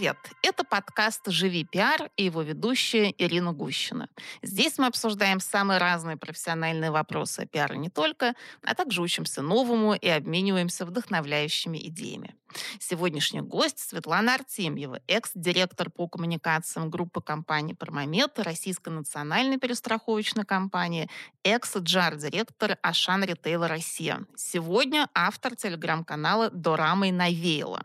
Привет! Это подкаст «Живи пиар» и его ведущая Ирина Гущина. Здесь мы обсуждаем самые разные профессиональные вопросы пиара не только, а также учимся новому и обмениваемся вдохновляющими идеями. Сегодняшний гость Светлана Артемьева, экс-директор по коммуникациям группы компаний «Промомет», Российской национальной перестраховочной компании, экс-джар-директор Ашан Ритейла Россия. Сегодня автор телеграм-канала «Дорама и навеяла».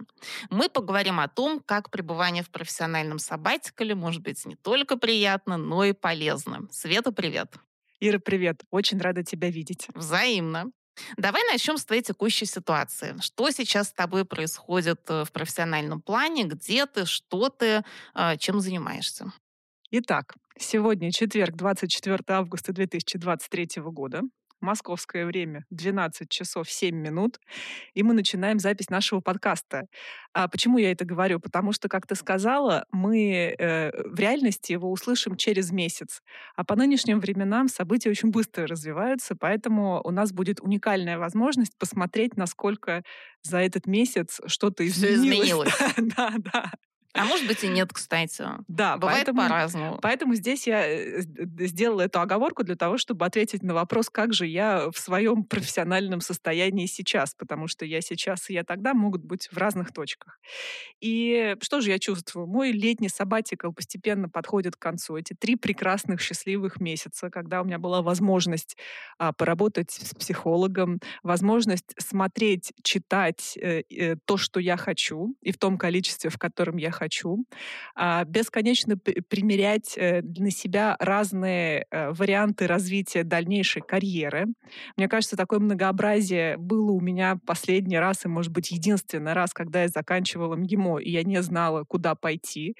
Мы поговорим о том, как пребывание в профессиональном сабатикале может быть не только приятно, но и полезно. Света, привет! Ира, привет. Очень рада тебя видеть. Взаимно. Давай начнем с твоей текущей ситуации. Что сейчас с тобой происходит э, в профессиональном плане? Где ты? Что ты? Э, чем занимаешься? Итак, сегодня четверг, 24 августа 2023 года московское время 12 часов 7 минут, и мы начинаем запись нашего подкаста. А почему я это говорю? Потому что, как ты сказала, мы э, в реальности его услышим через месяц. А по нынешним временам события очень быстро развиваются, поэтому у нас будет уникальная возможность посмотреть, насколько за этот месяц что-то изменилось. изменилось. да, да. А может быть и нет, кстати. Да, бывает поэтому, по-разному. Поэтому здесь я э, сделала эту оговорку для того, чтобы ответить на вопрос, как же я в своем профессиональном состоянии сейчас, потому что я сейчас и я тогда могут быть в разных точках. И что же я чувствую? Мой летний сабатикл постепенно подходит к концу. Эти три прекрасных, счастливых месяца, когда у меня была возможность а, поработать с психологом, возможность смотреть, читать э, э, то, что я хочу, и в том количестве, в котором я хочу хочу, а, бесконечно примерять э, на себя разные э, варианты развития дальнейшей карьеры. Мне кажется, такое многообразие было у меня последний раз и, может быть, единственный раз, когда я заканчивала МГИМО, и я не знала, куда пойти.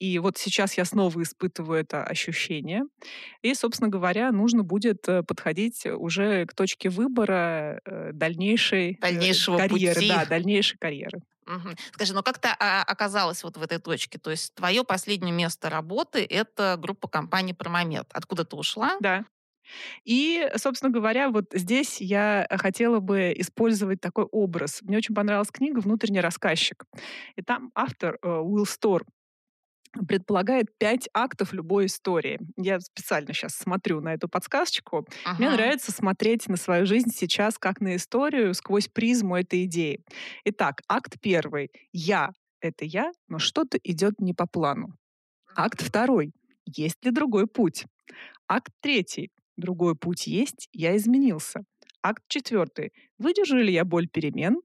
И вот сейчас я снова испытываю это ощущение. И, собственно говоря, нужно будет э, подходить уже к точке выбора дальнейшей Дальнейшего карьеры. Пути. Да, дальнейшей карьеры. Скажи, ну как ты а, оказалась вот в этой точке? То есть твое последнее место работы — это группа компаний «Промомет». Откуда ты ушла? Да. И, собственно говоря, вот здесь я хотела бы использовать такой образ. Мне очень понравилась книга «Внутренний рассказчик». И там автор э, Уилл Стор предполагает пять актов любой истории. Я специально сейчас смотрю на эту подсказочку. Ага. Мне нравится смотреть на свою жизнь сейчас как на историю сквозь призму этой идеи. Итак, акт первый. Я — это я, но что-то идет не по плану. Акт второй. Есть ли другой путь? Акт третий. Другой путь есть, я изменился. Акт четвертый. Выдержу ли я боль перемен?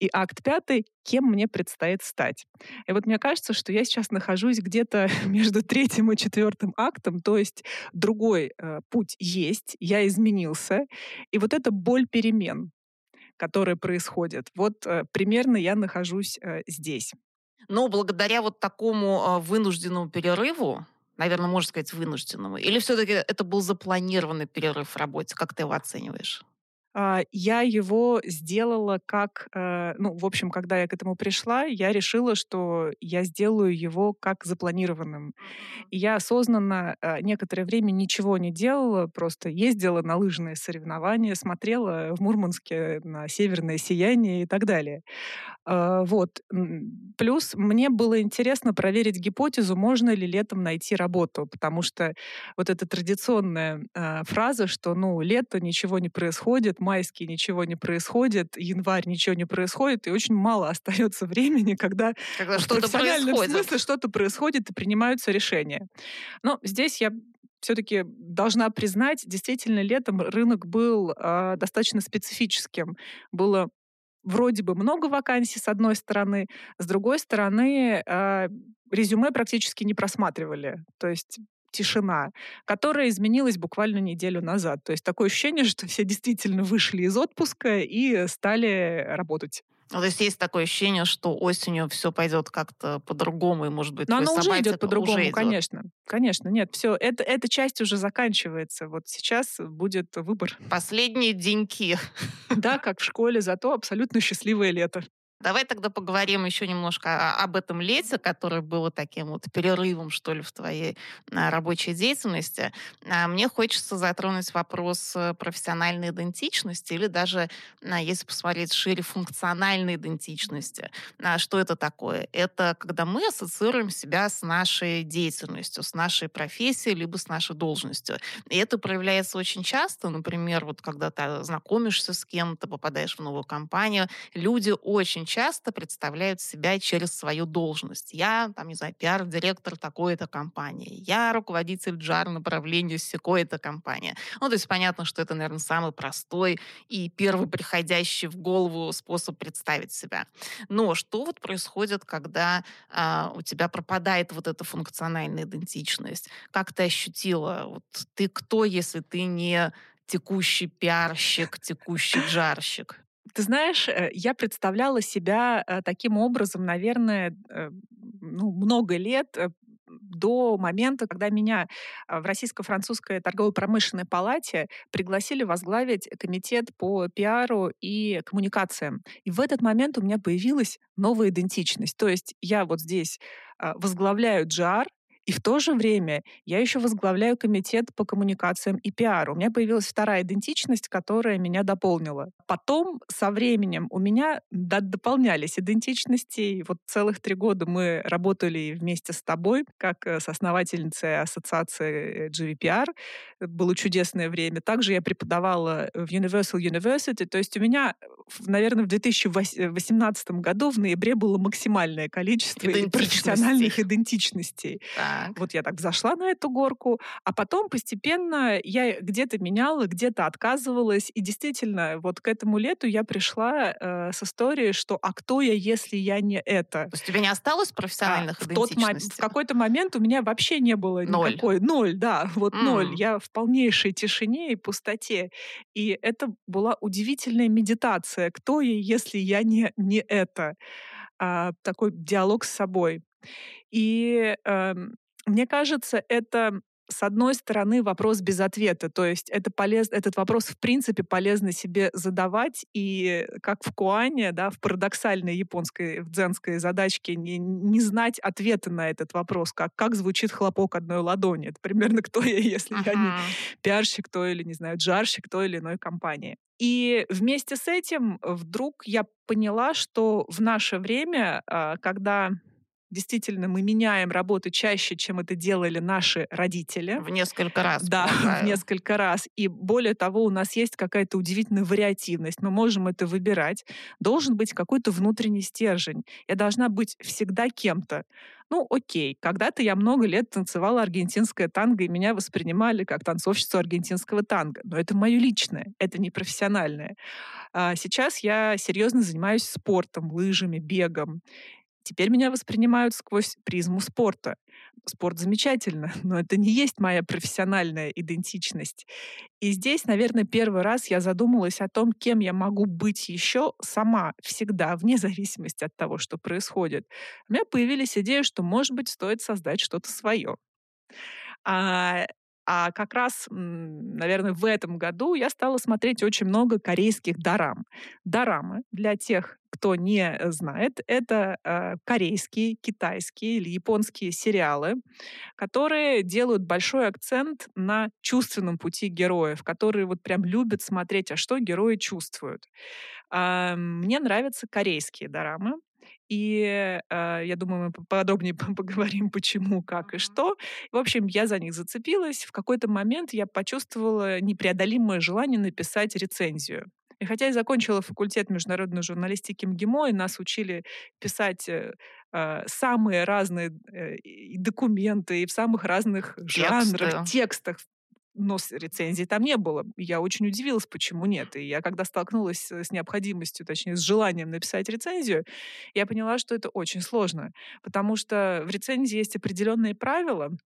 И акт пятый. Кем мне предстоит стать? И вот мне кажется, что я сейчас нахожусь где-то между третьим и четвертым актом, то есть другой э, путь есть, я изменился. И вот эта боль перемен, которая происходит, вот э, примерно я нахожусь э, здесь. Но благодаря вот такому э, вынужденному перерыву, наверное, можно сказать, вынужденному, или все-таки это был запланированный перерыв в работе? Как ты его оцениваешь? А, я его сделала как, э, ну, в общем, когда я к этому пришла, я решила, что я сделаю его как запланированным. И я осознанно э, некоторое время ничего не делала, просто ездила на лыжные соревнования, смотрела в Мурманске на северное сияние и так далее. А, вот. Плюс мне было интересно проверить гипотезу, можно ли летом найти работу, потому что вот эта традиционная э, фраза, что, ну, лето, ничего не происходит, майский ничего не происходит, январь ничего не происходит, и очень мало остается времени, когда, когда что-то происходит. смысле что-то происходит и принимаются решения. Но здесь я все-таки должна признать, действительно, летом рынок был э, достаточно специфическим. Было вроде бы много вакансий с одной стороны, с другой стороны э, резюме практически не просматривали. То есть тишина, которая изменилась буквально неделю назад. То есть такое ощущение, что все действительно вышли из отпуска и стали работать. Ну, то есть есть такое ощущение, что осенью все пойдет как-то по-другому, и, может быть, Но оно уже идет по-другому, конечно. Конечно, нет, все, это, эта часть уже заканчивается. Вот сейчас будет выбор. Последние деньки. Да, как в школе, зато абсолютно счастливое лето. Давай тогда поговорим еще немножко об этом лете, которое было таким вот перерывом, что ли, в твоей а, рабочей деятельности. А, мне хочется затронуть вопрос э, профессиональной идентичности или даже, а, если посмотреть шире, функциональной идентичности. Что это такое? Это когда мы ассоциируем себя с нашей деятельностью, с нашей профессией, либо с нашей должностью. И это проявляется очень часто. Например, вот когда ты знакомишься с кем-то, попадаешь в новую компанию, люди очень часто представляют себя через свою должность. Я, там, не знаю, пиар-директор такой-то компании. Я руководитель джар направления секой-то компании. Ну, то есть понятно, что это, наверное, самый простой и первый приходящий в голову способ представить себя. Но что вот происходит, когда а, у тебя пропадает вот эта функциональная идентичность? Как ты ощутила? Вот ты кто, если ты не текущий пиарщик, текущий джарщик? Ты знаешь, э, я представляла себя э, таким образом, наверное, э, ну, много лет до момента, когда меня в Российско-французской торгово-промышленной палате пригласили возглавить комитет по пиару и коммуникациям. И в этот момент у меня появилась новая идентичность. То есть я вот здесь возглавляю GR, и в то же время я еще возглавляю комитет по коммуникациям и пиару. У меня появилась вторая идентичность, которая меня дополнила. Потом со временем у меня дополнялись идентичности. И вот целых три года мы работали вместе с тобой, как э, с основательницей ассоциации GVPR. Было чудесное время. Также я преподавала в Universal University. То есть у меня, наверное, в 2018 году в ноябре было максимальное количество профессиональных идентичностей. Да. Так. Вот я так зашла на эту горку, а потом постепенно я где-то меняла, где-то отказывалась. И действительно, вот к этому лету я пришла э, с историей, что «а кто я, если я не это?» То есть у тебя не осталось профессиональных а, в, тот в какой-то момент у меня вообще не было ноль. никакой... Ноль, да, вот mm. ноль. Я в полнейшей тишине и пустоте. И это была удивительная медитация. Кто я, если я не, не это? А, такой диалог с собой. И э, мне кажется, это с одной стороны, вопрос без ответа. То есть это полез, этот вопрос, в принципе, полезно себе задавать. И как в Куане, да, в парадоксальной японской, в дзенской задачке, не, не знать ответа на этот вопрос, как, как звучит хлопок одной ладони. Это примерно кто я, если uh-huh. я не пиарщик той или, не знаю, джарщик той или иной компании. И вместе с этим вдруг я поняла, что в наше время, а, когда Действительно, мы меняем работу чаще, чем это делали наши родители. В несколько раз. Да, полагаю. в несколько раз. И более того, у нас есть какая-то удивительная вариативность. Мы можем это выбирать. Должен быть какой-то внутренний стержень. Я должна быть всегда кем-то. Ну, окей, когда-то я много лет танцевала аргентинское танго, и меня воспринимали как танцовщицу аргентинского танго. Но это мое личное, это не профессиональное. А сейчас я серьезно занимаюсь спортом, лыжами, бегом. Теперь меня воспринимают сквозь призму спорта. Спорт замечательно, но это не есть моя профессиональная идентичность. И здесь, наверное, первый раз я задумалась о том, кем я могу быть еще сама, всегда, вне зависимости от того, что происходит. У меня появились идеи, что, может быть, стоит создать что-то свое. А, а как раз, наверное, в этом году я стала смотреть очень много корейских дарам. Дорамы, для тех, кто не э, знает, это э, корейские, китайские или японские сериалы, которые делают большой акцент на чувственном пути героев, которые вот прям любят смотреть, а что герои чувствуют. Э, мне нравятся корейские дорамы. И э, я думаю, мы подробнее поговорим, почему, как и что. В общем, я за них зацепилась. В какой-то момент я почувствовала непреодолимое желание написать рецензию. И хотя я закончила факультет международной журналистики МГИМО, и нас учили писать э, а, самые разные э, документы и в самых разных Тексты. жанрах, текстах, но рецензий там не было. Я очень удивилась, почему нет. И я когда столкнулась с необходимостью, точнее, с желанием написать рецензию, я поняла, что это очень сложно. Потому что в рецензии есть определенные правила,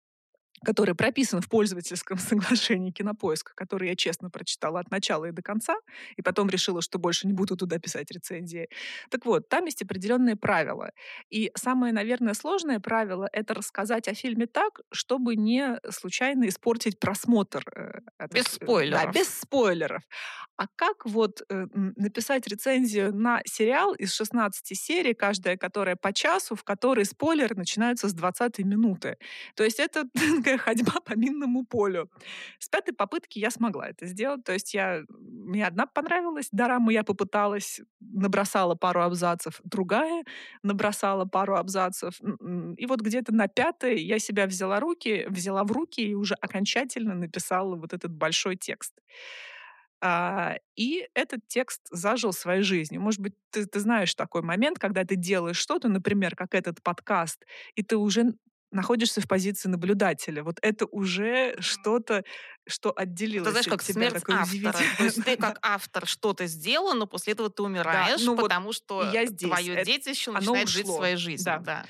который прописан в пользовательском соглашении Кинопоиска, который я честно прочитала от начала и до конца, и потом решила, что больше не буду туда писать рецензии. Так вот, там есть определенные правила. И самое, наверное, сложное правило — это рассказать о фильме так, чтобы не случайно испортить просмотр. Э, без спойлеров. Да, без спойлеров. А как вот э, написать рецензию на сериал из 16 серий, каждая которая по часу, в которой спойлеры начинаются с 20 минуты? То есть это такая ходьба по минному полю. С пятой попытки я смогла это сделать. То есть я, мне одна понравилась дораму, я попыталась, набросала пару абзацев, другая набросала пару абзацев. И вот где-то на пятой я себя взяла, руки, взяла в руки и уже окончательно написала вот этот большой текст. А, и этот текст зажил своей жизнью. Может быть, ты, ты знаешь такой момент, когда ты делаешь что-то, например, как этот подкаст, и ты уже находишься в позиции наблюдателя. Вот это уже что-то, что отделилось Ты знаешь, как тебя, смерть автора. То есть ты как автор что-то сделал, но после этого ты умираешь, да, ну потому вот что я здесь. твое это, детище начинает жить своей жизнью. Да. Да.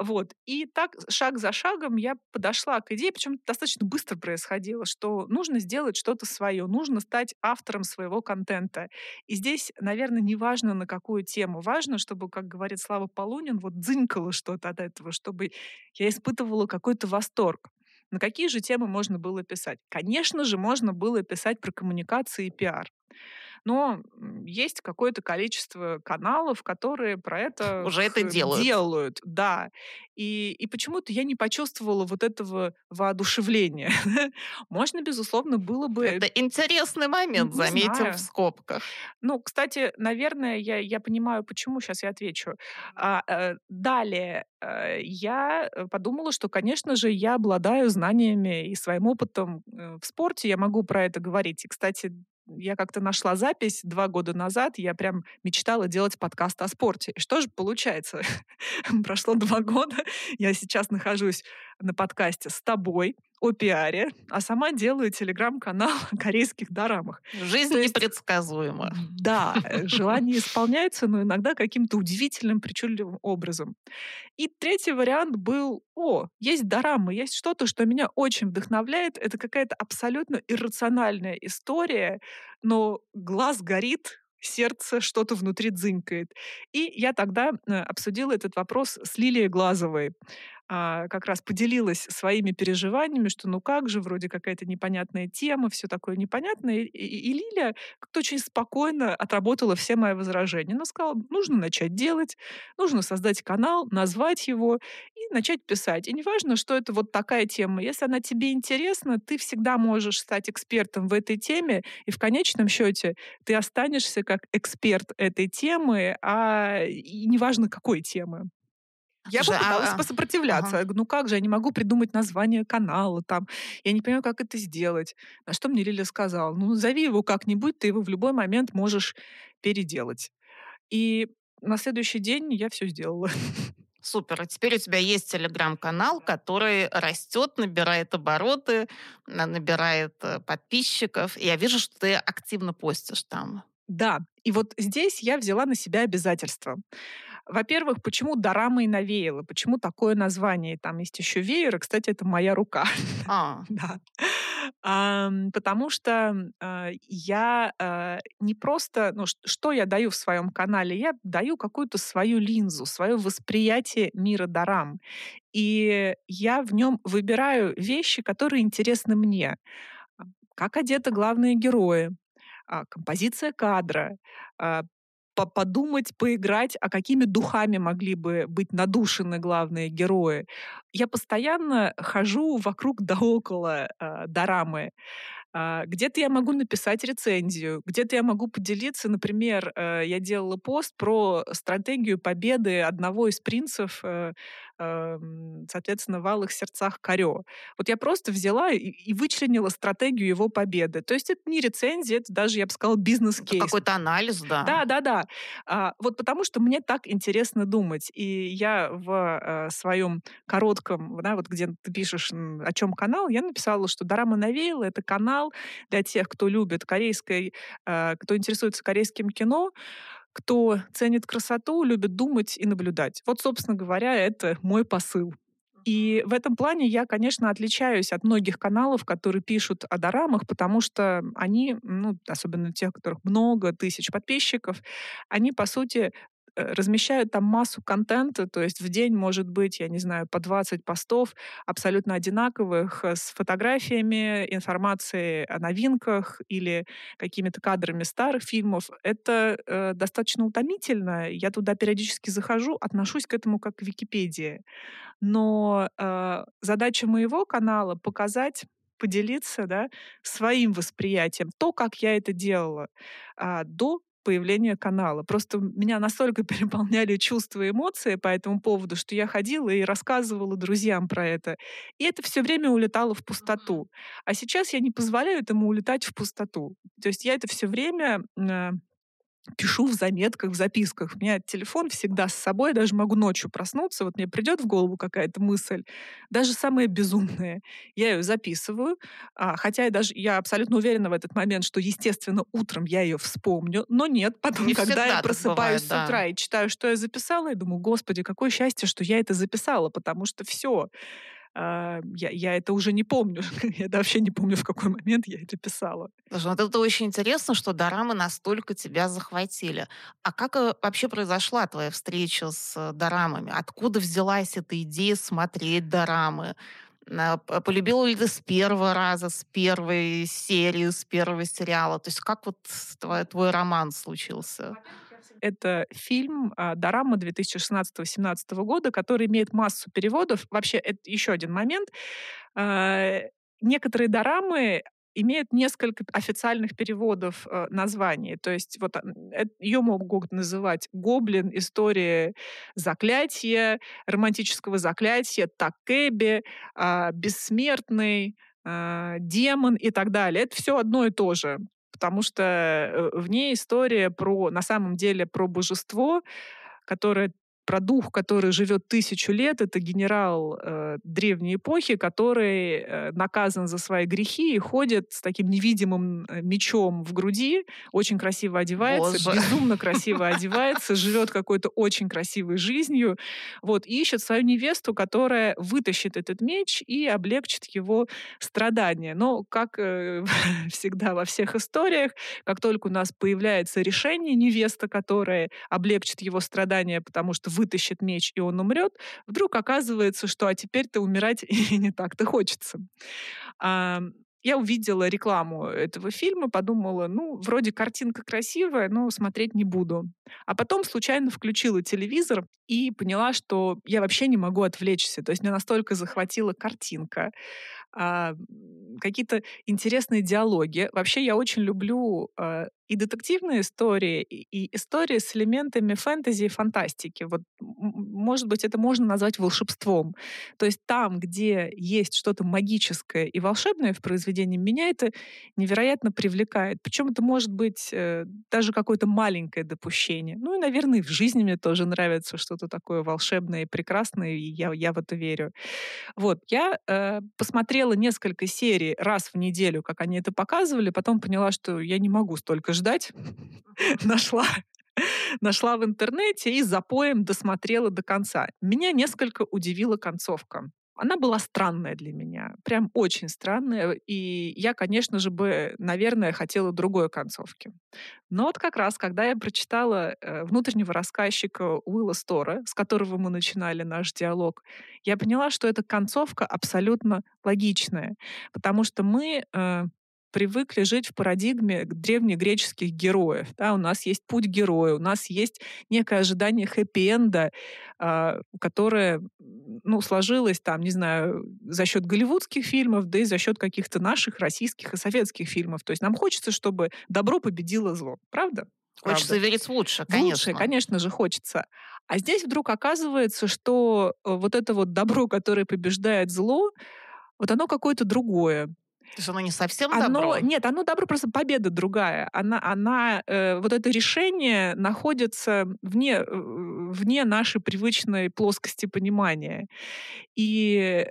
Вот. И так шаг за шагом я подошла к идее, причем достаточно быстро происходило, что нужно сделать что-то свое, нужно стать автором своего контента. И здесь, наверное, не важно на какую тему. Важно, чтобы, как говорит Слава Полунин, вот дзынькало что-то от этого, чтобы я испытывала какой-то восторг. На какие же темы можно было писать? Конечно же, можно было писать про коммуникации и пиар но есть какое-то количество каналов, которые про это уже это делают. делают да. И, и почему-то я не почувствовала вот этого воодушевления. Можно, безусловно, было бы... Это интересный момент, заметим в скобках. Ну, кстати, наверное, я, я понимаю, почему, сейчас я отвечу. А, а, далее, а, я подумала, что, конечно же, я обладаю знаниями и своим опытом э, в спорте, я могу про это говорить. И, кстати, я как-то нашла запись два года назад, я прям мечтала делать подкаст о спорте. И что же получается? Прошло два года, я сейчас нахожусь на подкасте с тобой о пиаре, а сама делаю телеграм-канал о корейских дорамах. Жизнь есть, непредсказуема. Да, э, желания исполняются, но иногда каким-то удивительным, причудливым образом. И третий вариант был, о, есть дорамы, есть что-то, что меня очень вдохновляет. Это какая-то абсолютно иррациональная история, но глаз горит, сердце что-то внутри дзынькает. И я тогда э, обсудила этот вопрос с Лилией Глазовой а, как раз поделилась своими переживаниями, что ну как же, вроде какая-то непонятная тема, все такое непонятное. И, и, Лиля как-то очень спокойно отработала все мои возражения. Она сказала, нужно начать делать, нужно создать канал, назвать его и начать писать. И неважно, что это вот такая тема. Если она тебе интересна, ты всегда можешь стать экспертом в этой теме, и в конечном счете ты останешься как эксперт этой темы, а неважно какой темы. Я Слушай, попыталась а, посопротивляться. Ага. Ну как же, я не могу придумать название канала там. Я не понимаю, как это сделать. На что мне Лиля сказала, ну назови его как-нибудь, ты его в любой момент можешь переделать. И на следующий день я все сделала. Супер. А теперь у тебя есть телеграм-канал, который растет, набирает обороты, набирает э, подписчиков. И я вижу, что ты активно постишь там. Да. И вот здесь я взяла на себя обязательства. Во-первых, почему дорамой навеяло? Почему такое название? Там есть еще веер, и, кстати, это моя рука. А. да. А, потому что а, я а, не просто, ну, что я даю в своем канале? Я даю какую-то свою линзу, свое восприятие мира дарам. И я в нем выбираю вещи, которые интересны мне. Как одеты главные герои, а, композиция кадра, а, подумать, поиграть, а какими духами могли бы быть надушены главные герои. Я постоянно хожу вокруг да около э, дорамы. А, где-то я могу написать рецензию, где-то я могу поделиться, например, э, я делала пост про стратегию победы одного из принцев, э, соответственно, в «Алых сердцах Карё». Вот я просто взяла и вычленила стратегию его победы. То есть это не рецензия, это даже, я бы сказала, бизнес-кейс. Какой-то анализ, да. Да, да, да. А, вот потому что мне так интересно думать. И я в э, своем коротком, да, вот где ты пишешь, о чем канал, я написала, что Дорама навеяла — это канал, канал для тех, кто любит корейское, э, кто интересуется корейским кино, кто ценит красоту, любит думать и наблюдать. Вот, собственно говоря, это мой посыл. И в этом плане я, конечно, отличаюсь от многих каналов, которые пишут о дорамах, потому что они, ну, особенно тех, у которых много тысяч подписчиков, они, по сути, размещают там массу контента, то есть в день может быть, я не знаю, по 20 постов абсолютно одинаковых э, с фотографиями, информацией о новинках или какими-то кадрами старых фильмов. Это э, достаточно утомительно. Я туда периодически захожу, отношусь к этому как к Википедии. Но э, задача моего канала показать поделиться да, своим восприятием, то, как я это делала а, до появления канала. Просто меня настолько переполняли чувства и эмоции по этому поводу, что я ходила и рассказывала друзьям про это. И это все время улетало в пустоту. А сейчас я не позволяю этому улетать в пустоту. То есть я это все время а, пишу в заметках, в записках. У меня телефон всегда с собой, даже могу ночью проснуться, вот мне придет в голову какая-то мысль, даже самая безумная, я ее записываю, а, хотя я даже, я абсолютно уверена в этот момент, что, естественно, утром я ее вспомню, но нет, потом, Не когда я просыпаюсь бывает, с утра и читаю, что я записала, я думаю, господи, какое счастье, что я это записала, потому что все, я, я это уже не помню. я вообще не помню, в какой момент я это писала. Слушай, вот это очень интересно, что дорамы настолько тебя захватили. А как э, вообще произошла твоя встреча с э, дорамами? Откуда взялась эта идея смотреть дорамы? Полюбила ли ты с первого раза, с первой серии, с первого сериала? То есть как вот твой, твой роман случился? Это фильм а, «Дорама» 2016-2017 года, который имеет массу переводов. Вообще, это еще один момент. А, некоторые дорамы имеют несколько официальных переводов э, названий. То есть вот ее могут называть «Гоблин», «История заклятия», «Романтического заклятия», «Такэби», э, «Бессмертный», э, «Демон» и так далее. Это все одно и то же потому что э, в ней история про, на самом деле, про божество, которое про дух, который живет тысячу лет. Это генерал э, древней эпохи, который э, наказан за свои грехи и ходит с таким невидимым э, мечом в груди, очень красиво одевается, Боже. безумно красиво одевается, живет какой-то очень красивой жизнью, вот, и ищет свою невесту, которая вытащит этот меч и облегчит его страдания. Но, как э, всегда во всех историях, как только у нас появляется решение невеста, которая облегчит его страдания, потому что вытащит меч, и он умрет, вдруг оказывается, что а теперь-то умирать и не так-то хочется. А, я увидела рекламу этого фильма, подумала, ну, вроде картинка красивая, но смотреть не буду. А потом случайно включила телевизор и поняла, что я вообще не могу отвлечься. То есть меня настолько захватила картинка, а, какие-то интересные диалоги. Вообще я очень люблю а, и детективные истории, и истории с элементами фэнтези и фантастики. Вот, может быть, это можно назвать волшебством. То есть там, где есть что-то магическое и волшебное в произведении, меня это невероятно привлекает. Причем это может быть э, даже какое-то маленькое допущение. Ну и, наверное, в жизни мне тоже нравится что-то такое волшебное и прекрасное, и я, я в это верю. Вот, я э, посмотрела несколько серий раз в неделю, как они это показывали, потом поняла, что я не могу столько ждать. Нашла нашла в интернете и запоем досмотрела до конца. Меня несколько удивила концовка. Она была странная для меня, прям очень странная. И я, конечно же, бы, наверное, хотела другой концовки. Но вот как раз, когда я прочитала э, внутреннего рассказчика Уилла Стора, с которого мы начинали наш диалог, я поняла, что эта концовка абсолютно логичная. Потому что мы э, привыкли жить в парадигме древнегреческих героев. Да? У нас есть путь героя, у нас есть некое ожидание хэппи-энда, э, которое ну, сложилось там, не знаю, за счет голливудских фильмов, да и за счет каких-то наших российских и советских фильмов. То есть нам хочется, чтобы добро победило зло. Правда? Хочется Правда. верить в лучшее, конечно. лучшее, конечно же, хочется. А здесь вдруг оказывается, что э, вот это вот добро, которое побеждает зло, вот оно какое-то другое. То есть оно не совсем оно, добро? Нет, оно добро, просто победа другая. Она, она э, вот это решение находится вне, э, вне нашей привычной плоскости понимания. И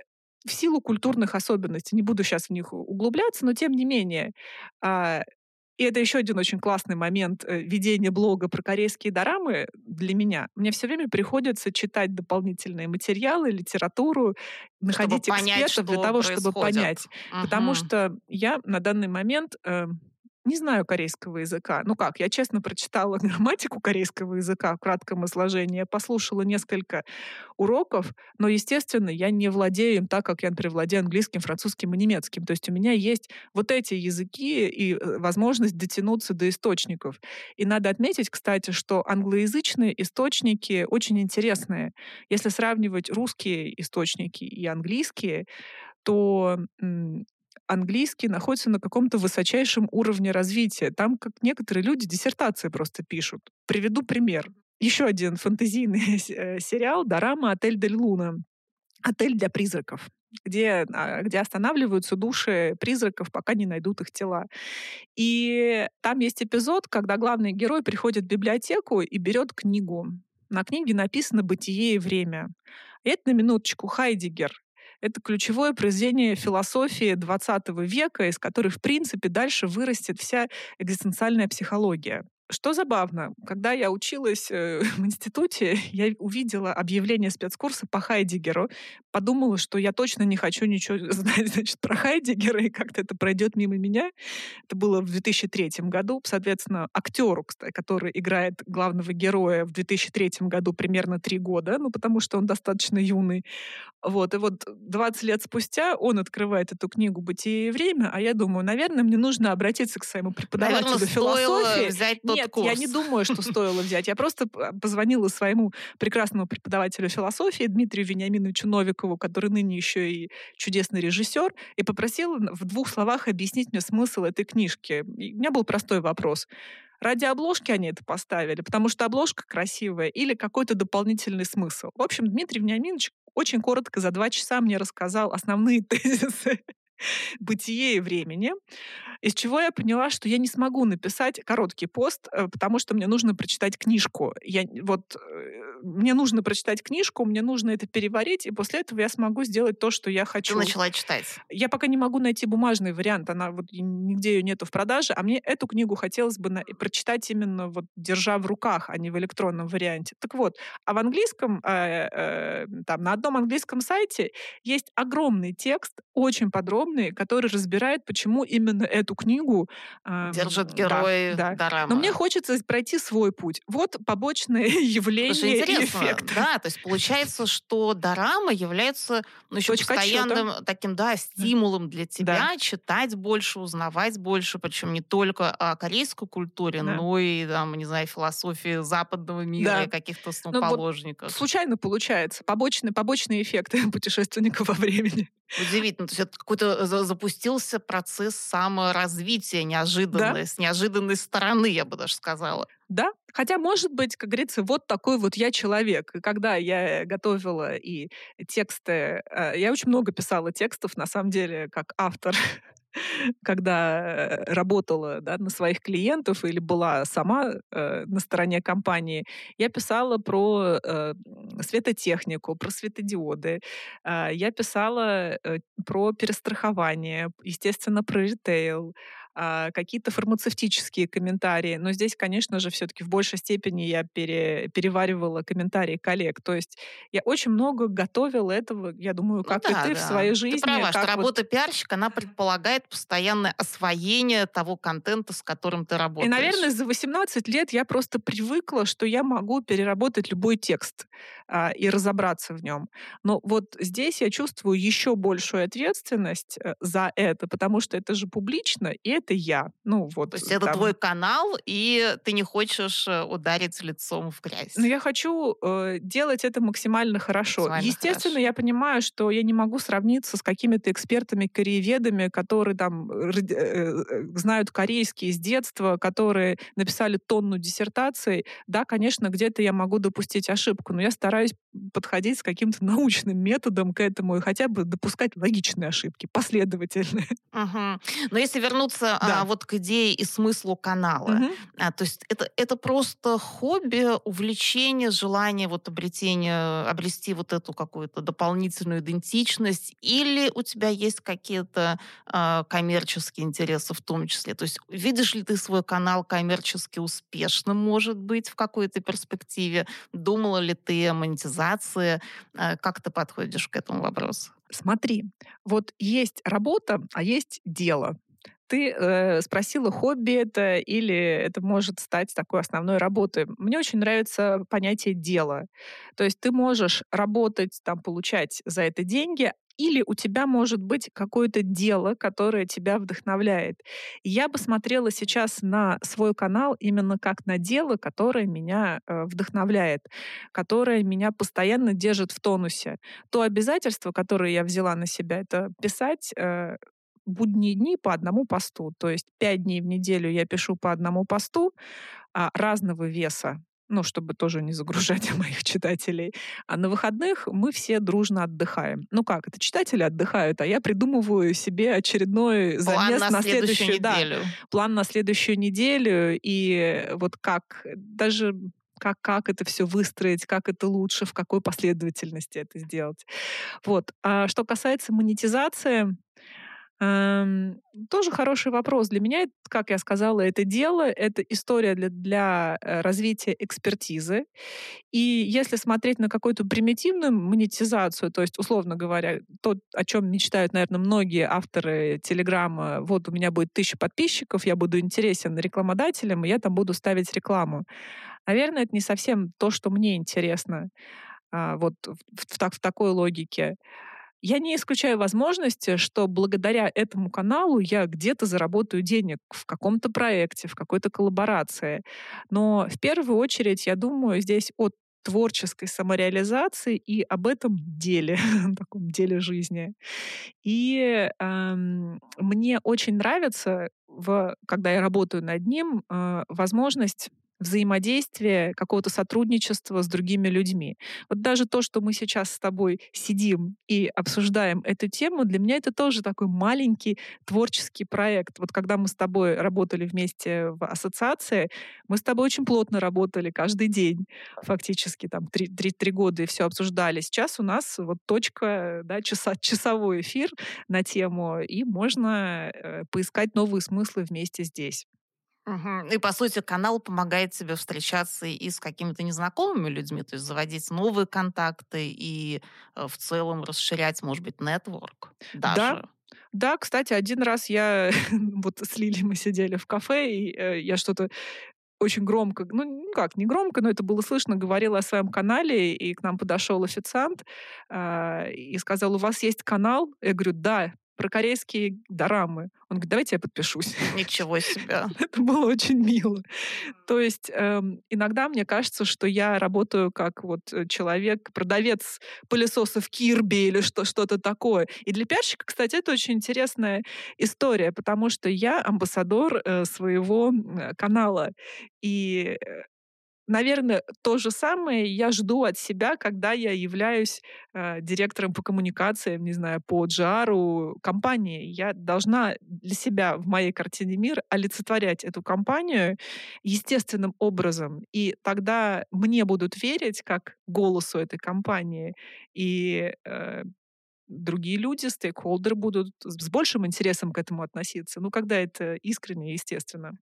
в силу культурных особенностей, не буду сейчас в них углубляться, но тем не менее, э, И это еще один очень классный момент э, ведения блога про корейские дорамы для меня. Мне все время приходится читать дополнительные материалы, литературу, находить чтобы экспертов понять, для того, происходит. чтобы понять. Угу. Потому что я на данный момент э, не знаю корейского языка. Ну как, я честно прочитала грамматику корейского языка в кратком изложении, послушала несколько уроков, но, естественно, я не владею им так, как я, например, владею английским, французским и немецким. То есть у меня есть вот эти языки и э, возможность дотянуться до источников. И надо отметить, кстати, что англоязычные источники очень интересные. Если сравнивать русские источники и английские, то английский находится на каком-то высочайшем уровне развития. Там, как некоторые люди, диссертации просто пишут. Приведу пример. Еще один фэнтезийный э, сериал «Дорама. Отель Дель Луна». Отель для призраков где, а, где останавливаются души призраков, пока не найдут их тела. И там есть эпизод, когда главный герой приходит в библиотеку и берет книгу. На книге написано «Бытие и время». И это на минуточку Хайдигер. Это ключевое произведение философии 20 века, из которой, в принципе, дальше вырастет вся экзистенциальная психология. Что забавно, когда я училась э, в институте, я увидела объявление спецкурса по Хайдигеру, подумала, что я точно не хочу ничего знать значит, про Хайдигера, и как-то это пройдет мимо меня. Это было в 2003 году. Соответственно, актеру, кстати, который играет главного героя в 2003 году примерно три года, ну, потому что он достаточно юный. Вот, и вот 20 лет спустя он открывает эту книгу «Бытие и время», а я думаю, наверное, мне нужно обратиться к своему преподавателю Наверное, философии. взять тот Нет, курс. я не думаю, что стоило взять. Я просто позвонила своему прекрасному преподавателю философии Дмитрию Вениаминовичу Новикову, который ныне еще и чудесный режиссер, и попросила в двух словах объяснить мне смысл этой книжки. И у меня был простой вопрос ради обложки они это поставили, потому что обложка красивая, или какой-то дополнительный смысл. В общем, Дмитрий Вениаминович очень коротко за два часа мне рассказал основные тезисы бытие и времени, из чего я поняла, что я не смогу написать короткий пост, э, потому что мне нужно прочитать книжку. Я, вот, э, мне нужно прочитать книжку, мне нужно это переварить, и после этого я смогу сделать то, что я хочу. Ты начала читать. Я пока не могу найти бумажный вариант, она вот нигде ее нету в продаже, а мне эту книгу хотелось бы на, прочитать именно вот держа в руках, а не в электронном варианте. Так вот, а в английском, э, э, там на одном английском сайте есть огромный текст, очень подробный, который разбирает, почему именно эту книгу э, держат герои да, да. дорамы. Но мне хочется пройти свой путь. Вот явление Слушай, интересно, эффект. Да, то есть получается, что дорама является ну, еще Точка постоянным отсчета. таким, да, стимулом для тебя да. читать больше, узнавать больше, причем не только о корейской культуре, да. но и, там, не знаю, философии западного мира да. и каких-то основоположников. Ну, вот случайно получается. Побочный, побочный эффект путешественника во времени. Удивительно. То есть это какой-то запустился процесс саморазвития неожиданный, да? с неожиданной стороны, я бы даже сказала. Да, хотя, может быть, как говорится, вот такой вот я человек. И когда я готовила и тексты, э, я очень много писала текстов, на самом деле, как автор когда э, работала да, на своих клиентов или была сама э, на стороне компании, я писала про э, светотехнику, про светодиоды, э, я писала э, про перестрахование, естественно, про ритейл, какие-то фармацевтические комментарии. Но здесь, конечно же, все-таки в большей степени я пере, переваривала комментарии коллег. То есть я очень много готовила этого, я думаю, ну как ну, да, и ты да. в своей жизни. Ты права, что вот... работа пиарщика, она предполагает постоянное освоение того контента, с которым ты работаешь. И, наверное, за 18 лет я просто привыкла, что я могу переработать любой текст а, и разобраться в нем. Но вот здесь я чувствую еще большую ответственность э, за это, потому что это же публично, и это я. Ну, вот, То есть там... это твой канал, и ты не хочешь э, ударить лицом в грязь. Но я хочу э, делать это максимально хорошо. Максимально Естественно, хорошо. я понимаю, что я не могу сравниться с какими-то экспертами-корееведами, которые там э, э, знают корейский с детства, которые написали тонну диссертаций. Да, конечно, где-то я могу допустить ошибку, но я стараюсь подходить с каким-то научным методом к этому и хотя бы допускать логичные ошибки, последовательные. Угу. Но если вернуться а, да. а, вот к идее и смыслу канала. Угу. А, то есть это, это просто хобби, увлечение, желание вот обретения, обрести вот эту какую-то дополнительную идентичность, или у тебя есть какие-то а, коммерческие интересы в том числе? То есть видишь ли ты свой канал коммерчески успешным, может быть, в какой-то перспективе? Думала ли ты о монетизации? А, как ты подходишь к этому вопросу? Смотри, вот есть работа, а есть дело. Ты э, спросила, хобби это или это может стать такой основной работой. Мне очень нравится понятие дела. То есть ты можешь работать, там, получать за это деньги, или у тебя может быть какое-то дело, которое тебя вдохновляет. Я бы смотрела сейчас на свой канал именно как на дело, которое меня э, вдохновляет, которое меня постоянно держит в тонусе. То обязательство, которое я взяла на себя, это писать э, будние дни по одному посту. То есть пять дней в неделю я пишу по одному посту а, разного веса ну, чтобы тоже не загружать моих читателей. А на выходных мы все дружно отдыхаем. Ну как, это читатели отдыхают, а я придумываю себе очередной замес на, на следующую неделю. Да, план на следующую неделю. И вот как даже как, как это все выстроить, как это лучше, в какой последовательности это сделать. Вот. А что касается монетизации, тоже хороший вопрос. Для меня, как я сказала, это дело, это история для, для э, развития экспертизы. И если смотреть на какую-то примитивную монетизацию, то есть, условно говоря, то, о чем мечтают, наверное, многие авторы Телеграма, вот у меня будет тысяча подписчиков, я буду интересен рекламодателям, и я там буду ставить рекламу. Наверное, это не совсем то, что мне интересно. А, вот в, в, в, в такой логике. Я не исключаю возможности, что благодаря этому каналу я где-то заработаю денег в каком-то проекте, в какой-то коллаборации. Но в первую очередь, я думаю, здесь от творческой самореализации и об этом деле, таком деле жизни. И эм, мне очень нравится, в, когда я работаю над ним, э, возможность взаимодействия, какого-то сотрудничества с другими людьми. Вот даже то, что мы сейчас с тобой сидим и обсуждаем эту тему, для меня это тоже такой маленький творческий проект. Вот когда мы с тобой работали вместе в ассоциации, мы с тобой очень плотно работали каждый день, фактически там три, три, три года и все обсуждали. Сейчас у нас вот точка, да, часа, часовой эфир на тему, и можно э, поискать новые смыслы вместе здесь. Мгм. И, по сути, канал помогает тебе встречаться и с какими-то незнакомыми людьми, то есть заводить новые контакты и э, в целом расширять, может быть, нетворк Да, даже. да, кстати, один раз я вот с Лилей мы сидели в кафе, и э, я что-то очень громко, ну ну как, не громко, но это было слышно, говорила о своем канале, и к нам подошел официант а, и сказал, у вас есть канал? Я говорю, да про корейские дорамы. Он говорит, давайте я подпишусь. Ничего себе. Это было очень мило. То есть эм, иногда мне кажется, что я работаю как вот э, человек, продавец пылесосов Кирби или что, что-то такое. И для пиарщика, кстати, это очень интересная история, потому что я амбассадор э, своего э, канала. И э, наверное, то же самое я жду от себя, когда я являюсь э, директором по коммуникациям, не знаю, по джару компании. Я должна для себя в моей картине мира олицетворять эту компанию естественным образом. И тогда мне будут верить как голосу этой компании. И э, другие люди, стейкхолдеры будут с большим интересом к этому относиться. Ну, когда это искренне, естественно.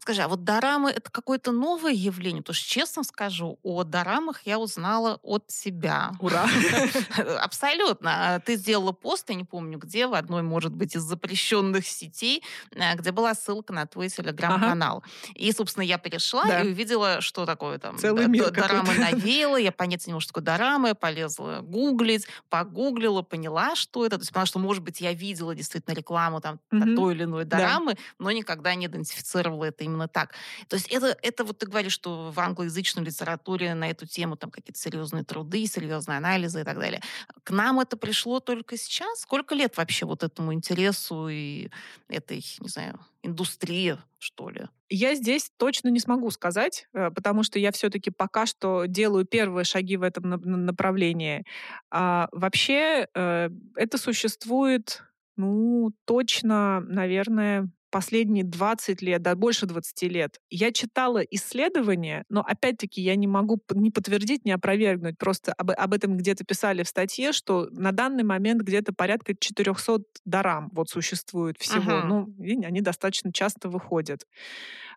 Скажи, а вот дорамы это какое-то новое явление? Потому что, честно скажу, о дорамах я узнала от себя. Ура! Абсолютно. Ты сделала пост, я не помню где, в одной, может быть, из запрещенных сетей, э, где была ссылка на твой телеграм-канал. И, собственно, я перешла да. и увидела, что такое там Целый мир дорамы навеяла. Я понятия не могу, что такое дорамы. Я полезла гуглить, погуглила, поняла, что это. То есть поняла, что, может быть, я видела действительно рекламу там той или иной дорамы, да. но никогда не идентифицировала делала это именно так. То есть это, это вот ты говоришь, что в англоязычной литературе на эту тему там какие-то серьезные труды, серьезные анализы и так далее. К нам это пришло только сейчас? Сколько лет вообще вот этому интересу и этой, не знаю, индустрии, что ли? Я здесь точно не смогу сказать, э, потому что я все-таки пока что делаю первые шаги в этом направлении. А вообще э, это существует, ну, точно, наверное, последние 20 лет, да, больше 20 лет. Я читала исследования, но опять-таки я не могу ни подтвердить, ни опровергнуть. Просто об, об этом где-то писали в статье, что на данный момент где-то порядка 400 дарам вот существует всего. Ага. Ну, они достаточно часто выходят.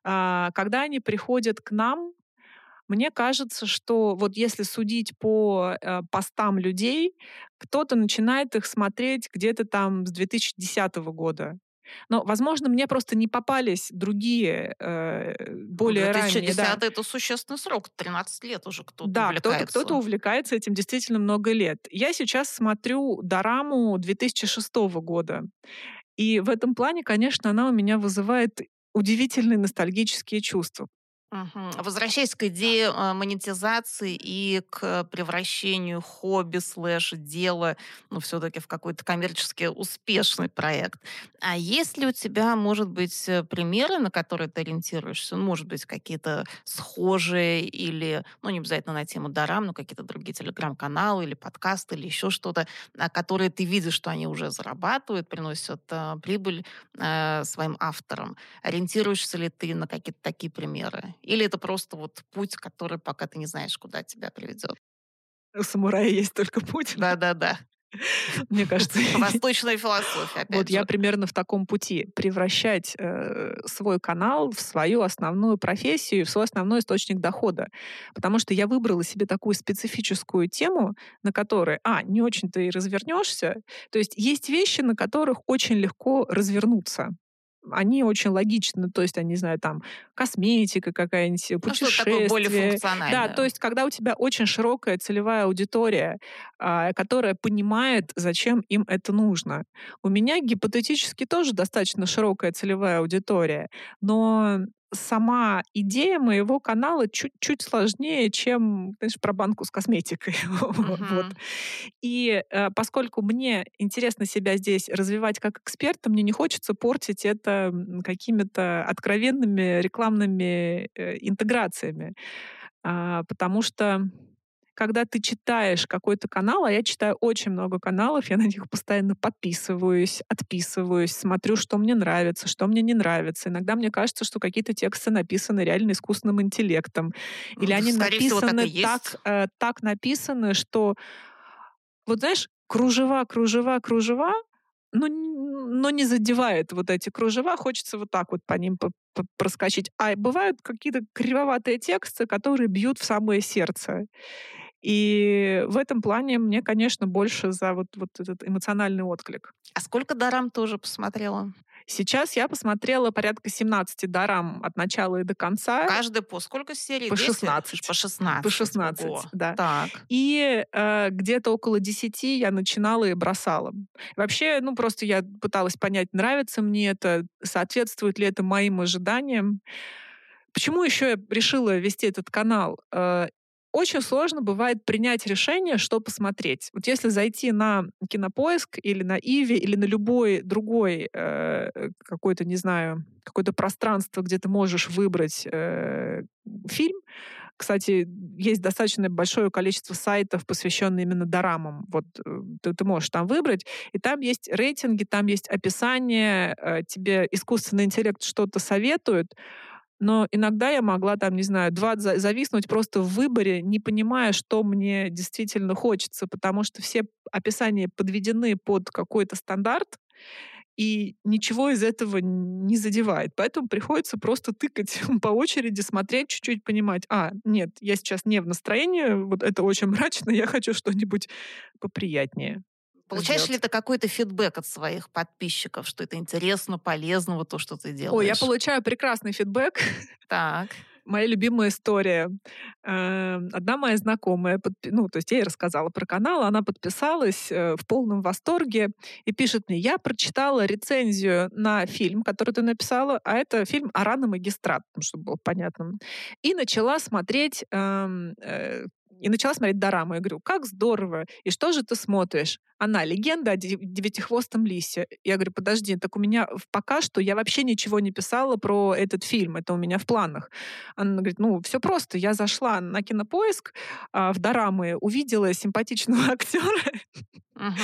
А, когда они приходят к нам, мне кажется, что вот если судить по э, постам людей, кто-то начинает их смотреть где-то там с 2010 года. Но, возможно, мне просто не попались другие, э, более ну, ранние. Да. это существенный срок, 13 лет уже кто-то да, увлекается. кто-то, кто-то увлекается этим действительно много лет. Я сейчас смотрю дораму 2006 года. И в этом плане, конечно, она у меня вызывает удивительные ностальгические чувства. Возвращаясь к идее э, монетизации и к превращению хобби слэш дела, ну, все-таки в какой-то коммерчески успешный проект. А есть ли у тебя, может быть, э, примеры, на которые ты ориентируешься? Ну, может быть, какие-то схожие или, ну, не обязательно на тему Дарам, но какие-то другие телеграм-каналы или подкасты или еще что-то, а, которые ты видишь, что они уже зарабатывают, приносят э, прибыль э, своим авторам. Ориентируешься ли ты на какие-то такие примеры? Или это просто вот путь, который пока ты не знаешь, куда тебя приведет? У самурая есть только путь. Да-да-да. Мне кажется. Восточная философия, опять Вот же. я примерно в таком пути. Превращать э, свой канал в свою основную профессию, в свой основной источник дохода. Потому что я выбрала себе такую специфическую тему, на которой, а, не очень-то и развернешься. То есть есть вещи, на которых очень легко развернуться они очень логичны, то есть, я не знаю, там, косметика какая-нибудь, ну, путешествие. более функциональное. Да, то есть, когда у тебя очень широкая целевая аудитория, а, которая понимает, зачем им это нужно. У меня гипотетически тоже достаточно широкая целевая аудитория, но сама идея моего канала чуть-чуть сложнее, чем, знаешь, про банку с косметикой. Uh-huh. вот. И э, поскольку мне интересно себя здесь развивать как эксперта, мне не хочется портить это какими-то откровенными рекламными э, интеграциями. А, потому что когда ты читаешь какой-то канал, а я читаю очень много каналов, я на них постоянно подписываюсь, отписываюсь, смотрю, что мне нравится, что мне не нравится. Иногда мне кажется, что какие-то тексты написаны реально искусственным интеллектом. Или они Скорее написаны всего, так, так, э, так написаны, что вот знаешь, кружева, кружева, кружева, но, но не задевает вот эти кружева, хочется вот так вот по ним проскочить. А бывают какие-то кривоватые тексты, которые бьют в самое сердце. И в этом плане мне, конечно, больше за вот, вот этот эмоциональный отклик. А сколько дарам ты уже посмотрела? Сейчас я посмотрела порядка 17 дарам от начала и до конца. Каждый по сколько серий? По 16. По 16. По 16, Ого. да. Так. И э, где-то около 10 я начинала и бросала. Вообще, ну, просто я пыталась понять, нравится мне это, соответствует ли это моим ожиданиям. Почему еще я решила вести этот канал? Э, очень сложно бывает принять решение, что посмотреть. Вот если зайти на Кинопоиск или на Иви или на любой другой э, какой-то, не знаю, какое-то пространство, где ты можешь выбрать э, фильм, кстати, есть достаточно большое количество сайтов, посвященных именно дорамам. Вот э, ты, ты можешь там выбрать, и там есть рейтинги, там есть описание, э, тебе искусственный интеллект что-то советует, но иногда я могла там, не знаю, два зависнуть просто в выборе, не понимая, что мне действительно хочется, потому что все описания подведены под какой-то стандарт, и ничего из этого не задевает. Поэтому приходится просто тыкать по очереди, смотреть, чуть-чуть понимать, а, нет, я сейчас не в настроении, вот это очень мрачно, я хочу что-нибудь поприятнее. Получаешь ли ты какой-то фидбэк от своих подписчиков, что это интересно, полезно, вот то, что ты делаешь? Ой, я получаю прекрасный фидбэк. Так. Моя любимая история. Эм, одна моя знакомая, ну, то есть я ей рассказала про канал, она подписалась э, в полном восторге и пишет мне, я прочитала рецензию на фильм, который ты написала, а это фильм «Аран и магистрат», чтобы было понятно, и начала смотреть эм, э, и начала смотреть дораму. Я говорю, как здорово. И что же ты смотришь? Она легенда о девятихвостом лисе. Я говорю, подожди, так у меня пока что я вообще ничего не писала про этот фильм. Это у меня в планах. Она говорит, ну, все просто. Я зашла на кинопоиск а, в дорамы, увидела симпатичного актера Мгм.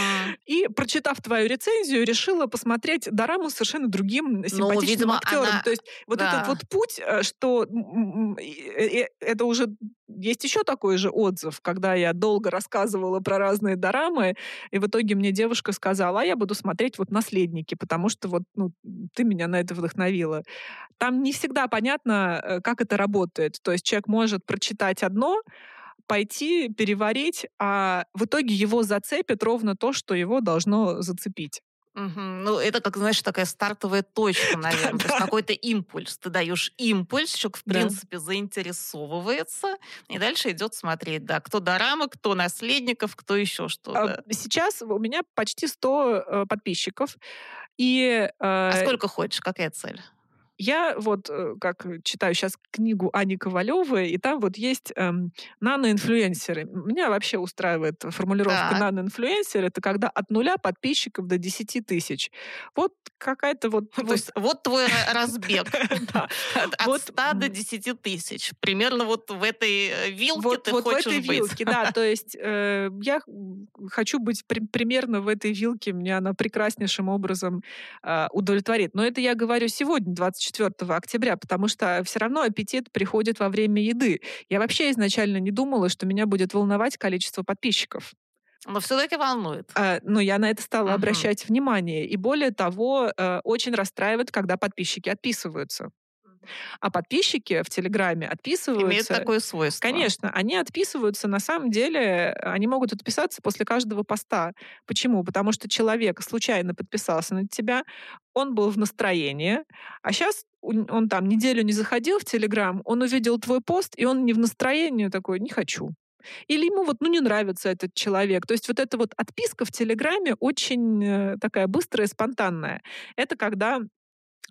И, прочитав твою рецензию, решила посмотреть дораму совершенно другим симпатичным Ну, видимо, актером. она- То есть вот да. этот вот путь, э, что э, э, это уже есть еще такой же отзыв, когда я долго рассказывала про разные дорамы, и в итоге мне девушка сказала, а я буду смотреть вот «Наследники», потому что вот ну, ты меня на это вдохновила. Там не всегда понятно, как это работает. То есть человек может прочитать одно, пойти, переварить, а в итоге его зацепит ровно то, что его должно зацепить. Мгм. Ну, это, как, знаешь, такая стартовая точка, наверное. То есть какой-то импульс. Ты даешь импульс, человек, в принципе, заинтересовывается, и дальше идет смотреть, да, кто дорама, кто наследников, кто еще А, что-то. Сейчас у меня почти 100 э, подписчиков. И А э, сколько хочешь? Какая цель? Я вот э, как читаю сейчас книгу Ани Ковалевой, и там вот есть эм, наноинфлюенсеры. Меня вообще устраивает формулировка Так. наноинфлюенсер. Это когда от нуля подписчиков до 10 тысяч. Вот какая-то вот... То вот- есть вот твой ра- разбег. От от Вот, 100 до м. 10 тысяч. Примерно вот в этой э, вилке ты вот в хочешь этой быть. вилке, да, то есть э, я хочу быть при- примерно в этой вилке, меня она прекраснейшим образом э, удовлетворит. Но это я говорю сегодня, 24 октября, потому что все равно аппетит приходит во время еды. Я вообще изначально не думала, что меня будет волновать количество подписчиков. Но все-таки волнует. Э, Но я на это стала Мгм. обращать внимание. И более того, э, очень расстраивает, когда подписчики отписываются. А подписчики в Телеграме Имеет отписываются... такое свойство. Конечно, они отписываются, на самом деле, они могут отписаться после каждого поста. Почему? Потому что человек случайно подписался на тебя, он был в настроении, а сейчас он там неделю не заходил в Телеграм, он увидел твой пост, и он не в настроении такой, не хочу. Или ему вот, ну, не нравится этот человек. То есть вот эта вот отписка в Телеграме очень э, такая быстрая, спонтанная. Это когда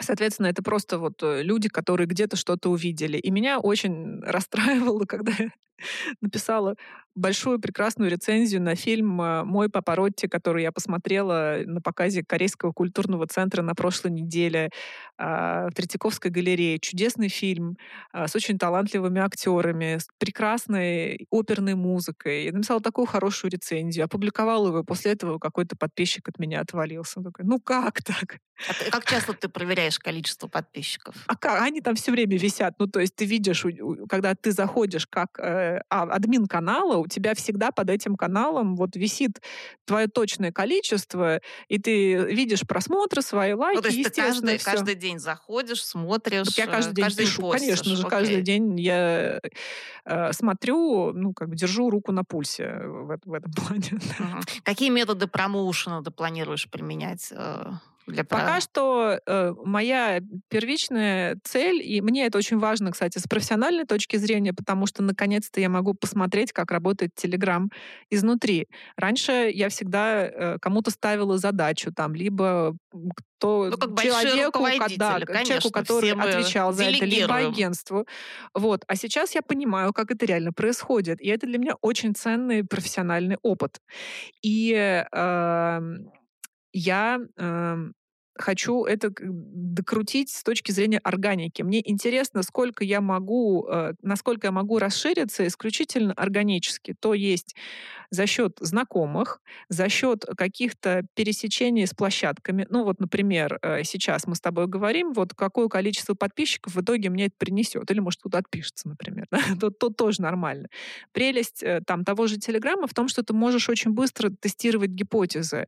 Соответственно, это просто вот э, люди, которые где-то что-то увидели. И меня очень расстраивало, когда написала большую прекрасную рецензию на фильм э, «Мой Папаротти», который я посмотрела на показе Корейского культурного центра на прошлой неделе а, в Третьяковской галерее. Чудесный фильм а, с очень талантливыми актерами, с прекрасной оперной музыкой. Я написала такую хорошую рецензию, опубликовала его, после этого какой-то подписчик от меня отвалился. Он такой, ну как так? А ты- как часто ты проверяешь количество подписчиков? А как? Они там все время висят. Ну, то есть ты видишь, когда ты заходишь как э, а, админ канала, у тебя всегда под этим каналом вот висит твое точное количество, и ты видишь просмотры, свои лайки, Ну, то есть ты каждый, всё. каждый день заходишь, смотришь, Так я каждый э, день каждый пишу, постишь, конечно же, каждый окей. день я э, смотрю, ну, как бы держу руку на пульсе в, в этом плане. Мгм. Какие методы промоушена ты планируешь применять э, для Пока что э, моя первичная цель, и мне это очень важно, кстати, с профессиональной точки зрения, потому что наконец-то я могу посмотреть, как работает Telegram изнутри. Раньше я всегда э, кому-то ставила задачу, там, либо кто Ну, как человеку, да, к- человеку, конечно, который мы отвечал за это, либо агентству. Вот. А сейчас я понимаю, как это реально происходит. И это для меня очень ценный профессиональный опыт. И эм, я эм, хочу это докрутить с точки зрения органики. Мне интересно, сколько я могу, э, насколько я могу расшириться исключительно органически. То есть за счет знакомых, за счет каких-то пересечений с площадками. Ну вот, например, э, сейчас мы с тобой говорим, вот какое количество подписчиков в итоге мне это принесет. Или, может, кто-то отпишется, например. да, То, то тоже нормально. Прелесть э, там того же Телеграма в том, что ты можешь очень быстро тестировать гипотезы.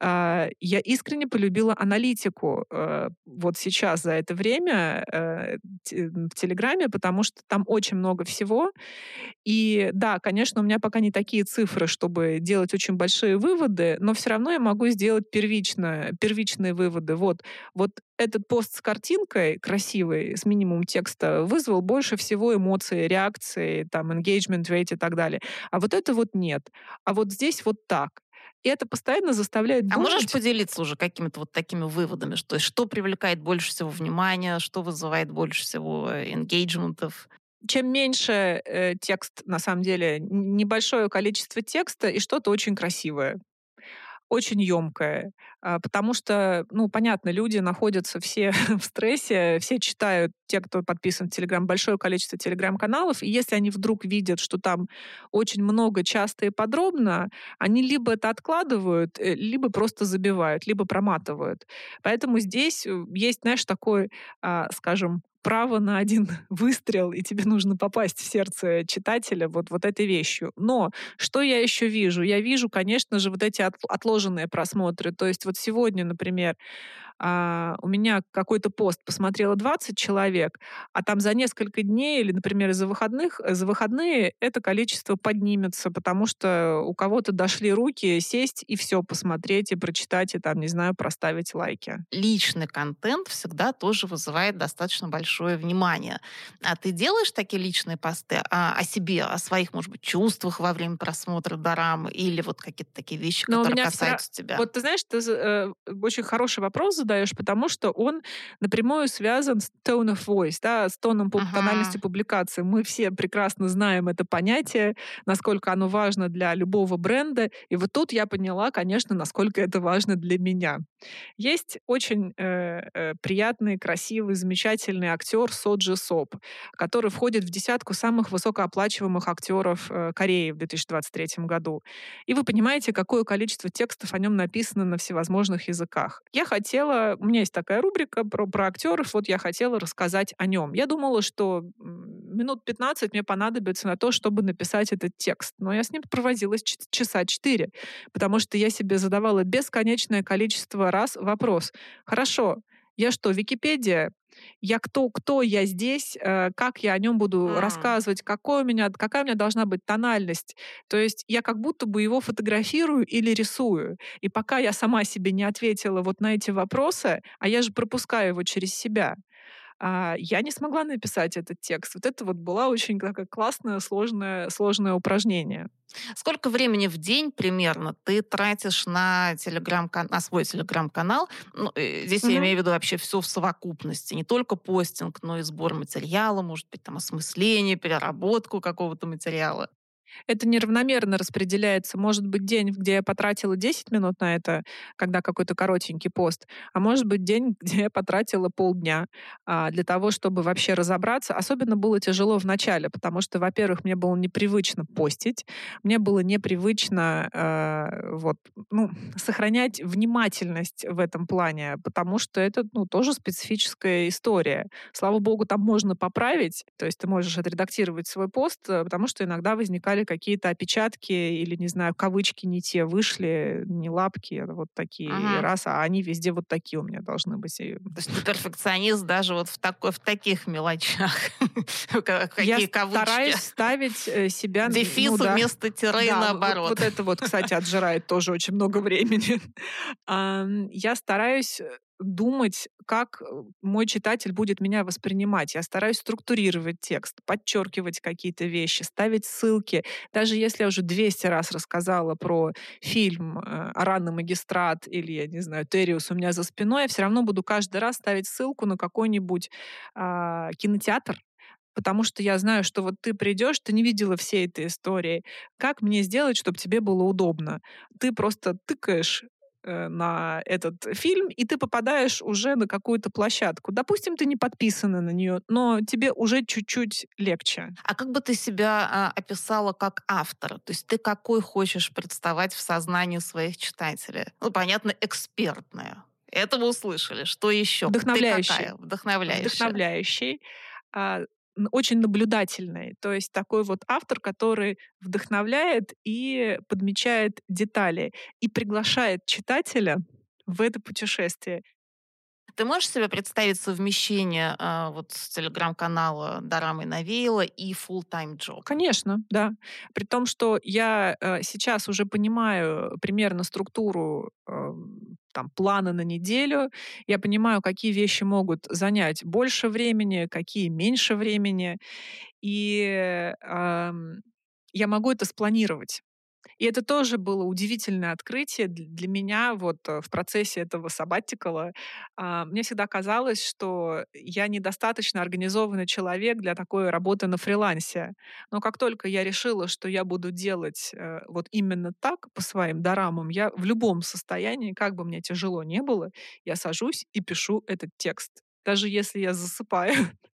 А, Я искренне полюбила аналитику э, вот сейчас за это время в Телеграме, потому что там очень много всего. И да, конечно, у меня пока не такие цифры, чтобы делать очень большие выводы, но все равно я могу сделать первично, первичные выводы. Вот, вот этот пост с картинкой красивой, с минимум текста, вызвал больше всего эмоций, реакции, там, engagement rate и так далее. А вот это вот нет. А вот здесь вот так. И это постоянно заставляет А думать. можешь поделиться уже какими-то вот такими выводами? Что, что привлекает больше всего внимания, что вызывает больше всего энгейджментов? Чем меньше э, текст, на самом деле, небольшое количество текста и что-то очень красивое. очень емкое, а, потому что, ну, понятно, люди находятся все в стрессе, все читают, те, кто подписан в Телеграм, большое количество Телеграм-каналов, и если они вдруг видят, что там очень много, часто и подробно, они либо это откладывают, э, либо просто забивают, либо проматывают. Поэтому здесь э, есть, знаешь, такой, а, скажем, право на один выстрел, и тебе нужно попасть в сердце читателя вот, вот этой вещью. Но что я еще вижу? Я вижу, конечно же, вот эти отложенные просмотры. То есть вот сегодня, например, а, у меня какой-то пост посмотрело 20 человек, а там за несколько дней или, например, за выходных, за выходные это количество поднимется, потому что у кого-то дошли руки сесть и все посмотреть и прочитать, и там, не знаю, проставить лайки. Личный контент всегда тоже вызывает достаточно большое внимание. А ты делаешь такие личные посты о, о себе, о своих, может быть, чувствах во время просмотра дорамы или вот какие-то такие вещи, Но которые касаются всегда... тебя? Вот ты знаешь, ты э, очень хороший вопрос задаешь, потому что он напрямую связан с tone of voice, да, с тоном ага. тональности публикации. Мы все прекрасно знаем это понятие, насколько оно важно для любого бренда. И вот тут я поняла, конечно, насколько это важно для меня. Есть очень э, э, приятный, красивый, замечательный актер Соджи Соп, который входит в десятку самых высокооплачиваемых актеров э, Кореи в 2023 году. И вы понимаете, какое количество текстов о нем написано на всевозможных языках. Я хотела у меня есть такая рубрика про, про актеров, вот я хотела рассказать о нем. Я думала, что минут 15 мне понадобится на то, чтобы написать этот текст. Но я с ним провозилась часа 4, потому что я себе задавала бесконечное количество раз вопрос. Хорошо, я что, Википедия? Я кто, кто я здесь, э, как я о нем буду а. рассказывать, какой у меня, какая у меня должна быть тональность. То есть я как будто бы его фотографирую или рисую. И пока я сама себе не ответила вот на эти вопросы, а я же пропускаю его через себя, а, я не смогла написать этот текст. Вот это вот было очень такое классное, сложное, сложное упражнение. Сколько времени в день примерно ты тратишь на, телеграм на свой телеграм-канал? Ну, э, здесь mm-hmm. я имею в виду вообще все в совокупности. Не только постинг, но и сбор материала, может быть, там осмысление, переработку какого-то материала. Это неравномерно распределяется. Может быть день, где я потратила 10 минут на это, когда какой-то коротенький пост, а может быть день, где я потратила полдня а, для того, чтобы вообще разобраться. Особенно было тяжело в начале, потому что, во-первых, мне было непривычно постить, мне было непривычно э, вот, ну, сохранять внимательность в этом плане, потому что это ну, тоже специфическая история. Слава богу, там можно поправить, то есть ты можешь отредактировать свой пост, э, потому что иногда возникали стали какие-то опечатки или, не знаю, кавычки не те вышли, не лапки, а вот такие ага. раз, а они везде вот такие у меня должны быть. То есть ты перфекционист даже вот в, такой, в таких мелочах. Я стараюсь ставить э, себя... Дефис ну, да. вместо тире наоборот. Вот, вот это вот, кстати, отжирает тоже очень много времени. Я стараюсь э, думать, как э, мой читатель будет меня воспринимать. Я стараюсь структурировать текст, подчеркивать какие-то вещи, ставить ссылки. Даже если я уже 200 раз рассказала про фильм э, «Аранный магистрат» или, я не знаю, «Териус у меня за спиной», я все равно буду каждый раз ставить ссылку на какой-нибудь э, кинотеатр, потому что я знаю, что вот ты придешь, ты не видела всей этой истории. Как мне сделать, чтобы тебе было удобно? Ты просто тыкаешь Э, на этот фильм, и ты попадаешь уже на какую-то площадку. Допустим, ты не подписана на нее, но тебе уже чуть-чуть легче. А как бы ты себя а, описала как автор? То есть ты какой хочешь представать в сознании своих читателей? Ну, понятно, экспертная. Это вы услышали. Что еще? Вдохновляющий. Вдохновляющий. Вдохновляющий. А, очень наблюдательный. То есть такой вот автор, который вдохновляет и подмечает детали и приглашает читателя в это путешествие. Ты можешь себе представить совмещение э, вот с телеграм-канала Дорамы Навеяла и full-time job? Конечно, да. При том, что я э, сейчас уже понимаю примерно структуру э, там, планы на неделю, я понимаю, какие вещи могут занять больше времени, какие меньше времени, и э, я могу это спланировать. И это тоже было удивительное открытие для меня вот э, в процессе этого саббатикала. А, мне всегда казалось, что я недостаточно организованный человек для такой работы на фрилансе. Но как только я решила, что я буду делать э, вот именно так по своим дорамам, я в любом состоянии, как бы мне тяжело не было, я сажусь и пишу этот текст. Даже если я засыпаю.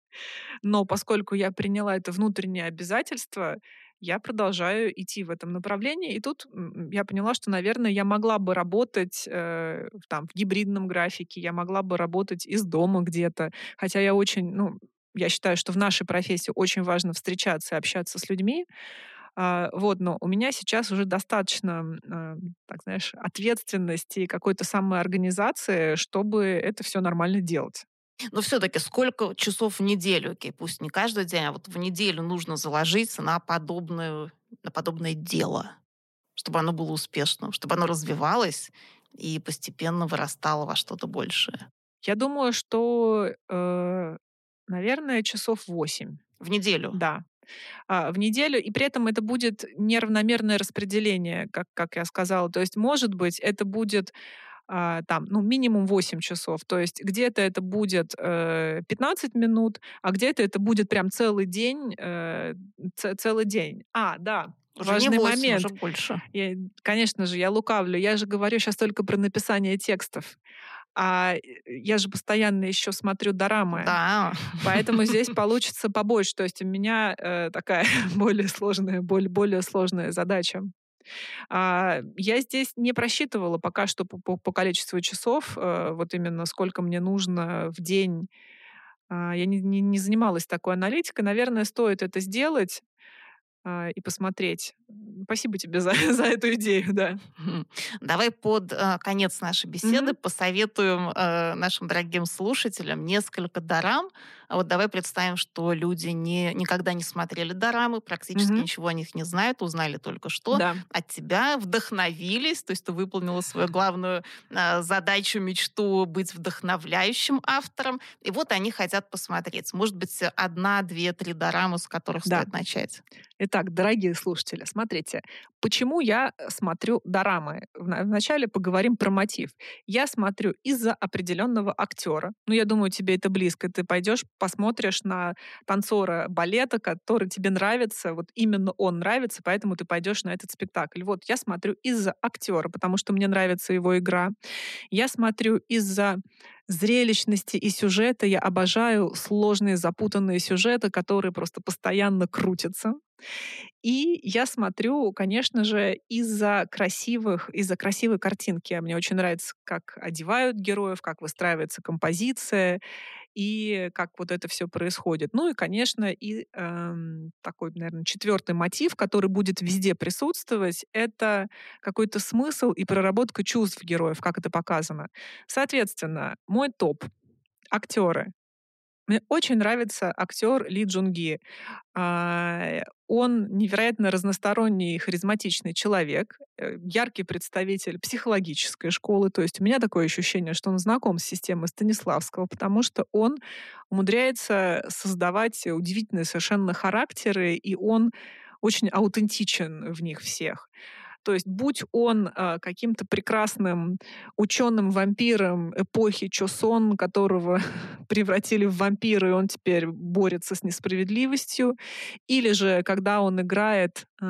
Но поскольку я приняла это внутреннее обязательство, я продолжаю идти в этом направлении. И тут я поняла, что, наверное, я могла бы работать э, там, в гибридном графике, я могла бы работать из дома где-то. Хотя я очень, ну, я считаю, что в нашей профессии очень важно встречаться и общаться с людьми. А, вот, но у меня сейчас уже достаточно, э, так знаешь, ответственности и какой-то самоорганизации, чтобы это все нормально делать. Но все-таки сколько часов в неделю, окей, пусть не каждый день, а вот в неделю нужно заложиться на, подобную, на подобное дело, чтобы оно было успешным, чтобы оно развивалось и постепенно вырастало во что-то большее? Я думаю, что, э, наверное, часов 8. В неделю? Да. А, в неделю, и при этом это будет неравномерное распределение, как, как я сказала. То есть, может быть, это будет там, ну, минимум 8 часов. То есть где-то это будет э, 15 минут, а где-то это будет прям целый день, э, целый день. А, да, уже важный не 8, момент. Уже больше. Я, конечно же, я лукавлю. Я же говорю сейчас только про написание текстов. А я же постоянно еще смотрю дорамы. Да. Поэтому здесь получится побольше. То есть у меня э, такая более сложная, более, более сложная задача. А, я здесь не просчитывала пока что по, по, по количеству часов, э, вот именно сколько мне нужно в день. А, я не, не, не занималась такой аналитикой. Наверное, стоит это сделать а, и посмотреть. Спасибо тебе за, за эту идею, да. Давай под э, конец нашей беседы mm-hmm. посоветуем э, нашим дорогим слушателям несколько дарам. А вот давай представим, что люди не, никогда не смотрели дорамы, практически mm-hmm. ничего о них не знают, узнали только что. Да. От тебя вдохновились, то есть ты выполнила свою главную э, задачу, мечту быть вдохновляющим автором. И вот они хотят посмотреть. Может быть, одна, две, три дорамы, с которых да. стоит начать. Итак, дорогие слушатели, смотрите, почему я э, смотрю дорамы? Вначале поговорим про мотив. Я смотрю из-за определенного актера. Ну, я думаю, тебе это близко. Ты пойдешь, посмотришь на танцора балета, который тебе нравится, вот именно он нравится, поэтому ты пойдешь на этот спектакль. Вот я смотрю из-за актера, потому что мне нравится его игра. Я смотрю из-за зрелищности и сюжета. Я обожаю сложные, запутанные сюжеты, которые просто постоянно крутятся. И я смотрю, конечно же, из-за красивых, из-за красивой картинки. Мне очень нравится, как одевают героев, как выстраивается композиция и как вот это все происходит. Ну и, конечно, и эм, такой, наверное, четвертый мотив, который будет везде присутствовать, это какой-то смысл и проработка чувств героев, как это показано. Соответственно, мой топ актеры. Мне очень нравится актер Ли Джунги. А, он невероятно разносторонний, харизматичный человек, э, яркий представитель психологической школы. То есть у меня такое ощущение, что он знаком с системой Станиславского, потому что он умудряется создавать удивительные совершенно характеры, и он очень аутентичен в них всех. То есть будь он э, каким-то прекрасным ученым-вампиром эпохи Чосон, которого превратили в вампира, и он теперь борется с несправедливостью, или же когда он играет э,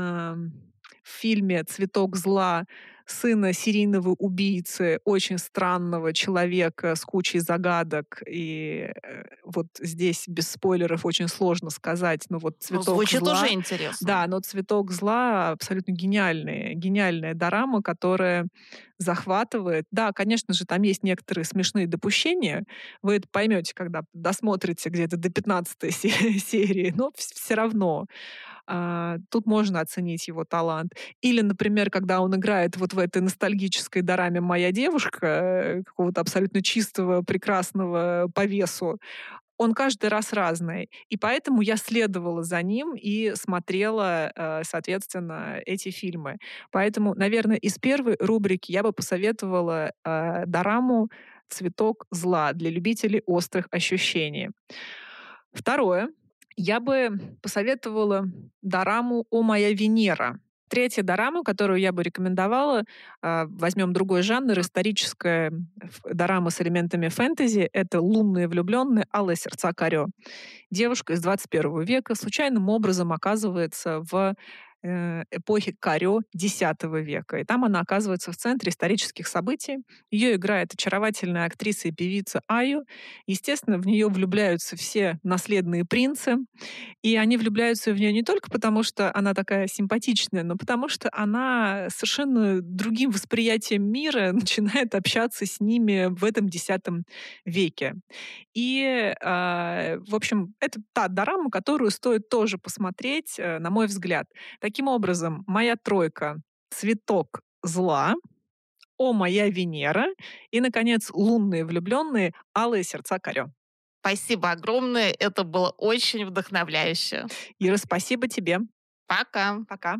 в фильме «Цветок зла» сына серийного убийцы, очень странного человека с кучей загадок. И э, вот здесь без спойлеров очень сложно сказать, но вот ну, цветок Звучит зла... уже интересно. Да, но цветок зла абсолютно гениальный, гениальная дорама, которая захватывает. Да, конечно же, там есть некоторые смешные допущения. Вы это поймете, когда досмотрите где-то до 15 серии, но все равно а, тут можно оценить его талант. Или, например, когда он играет вот в этой ностальгической дораме «Моя девушка», э, какого-то абсолютно чистого, прекрасного по весу, он каждый раз разный. И поэтому я следовала за ним и смотрела, э, соответственно, эти фильмы. Поэтому, наверное, из первой рубрики я бы посоветовала э, дораму «Цветок зла» для любителей острых ощущений. Второе. Я бы посоветовала дораму «О моя Венера». Третья дорама, которую я бы рекомендовала, а, возьмем другой жанр, историческая дорама с элементами фэнтези, это «Лунные влюбленные. Алые сердца Карё». Девушка из 21 века случайным образом оказывается в эпохи Карё X века. И там она оказывается в центре исторических событий. Ее играет очаровательная актриса и певица Аю. Естественно, в нее влюбляются все наследные принцы. И они влюбляются в нее не только потому, что она такая симпатичная, но потому что она совершенно другим восприятием мира начинает общаться с ними в этом X веке. И, э, в общем, это та дорама, которую стоит тоже посмотреть, э, на мой взгляд. Таким образом, моя тройка «Цветок зла», «О, моя Венера» и, наконец, «Лунные влюбленные. Алые сердца Карё». Спасибо огромное. Это было очень вдохновляюще. Ира, спасибо тебе. Пока. Пока.